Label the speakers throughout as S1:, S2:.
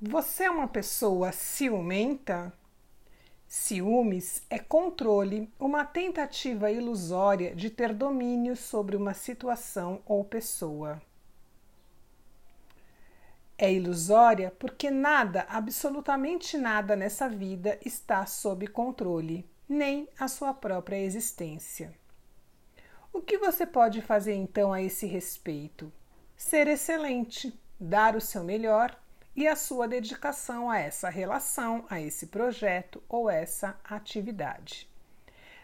S1: Você é uma pessoa ciumenta? Ciúmes é controle, uma tentativa ilusória de ter domínio sobre uma situação ou pessoa. É ilusória porque nada, absolutamente nada nessa vida está sob controle, nem a sua própria existência. O que você pode fazer então a esse respeito? Ser excelente, dar o seu melhor e a sua dedicação a essa relação, a esse projeto ou essa atividade.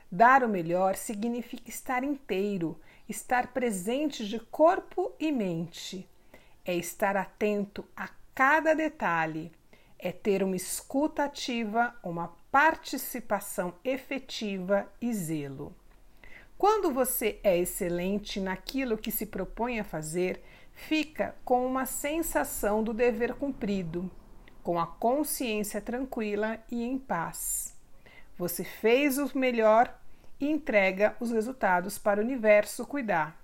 S1: Dar o melhor significa estar inteiro, estar presente de corpo e mente. É estar atento a cada detalhe, é ter uma escuta ativa, uma participação efetiva e zelo. Quando você é excelente naquilo que se propõe a fazer, fica com uma sensação do dever cumprido, com a consciência tranquila e em paz. Você fez o melhor e entrega os resultados para o universo cuidar.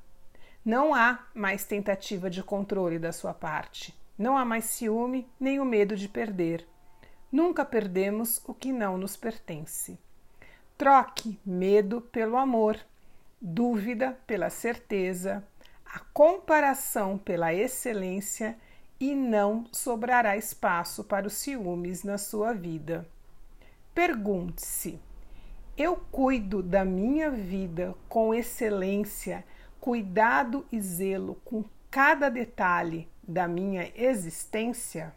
S1: Não há mais tentativa de controle da sua parte. Não há mais ciúme nem o medo de perder. Nunca perdemos o que não nos pertence. Troque medo pelo amor, dúvida pela certeza, a comparação pela excelência e não sobrará espaço para os ciúmes na sua vida. Pergunte-se: eu cuido da minha vida com excelência, cuidado e zelo com cada detalhe da minha existência?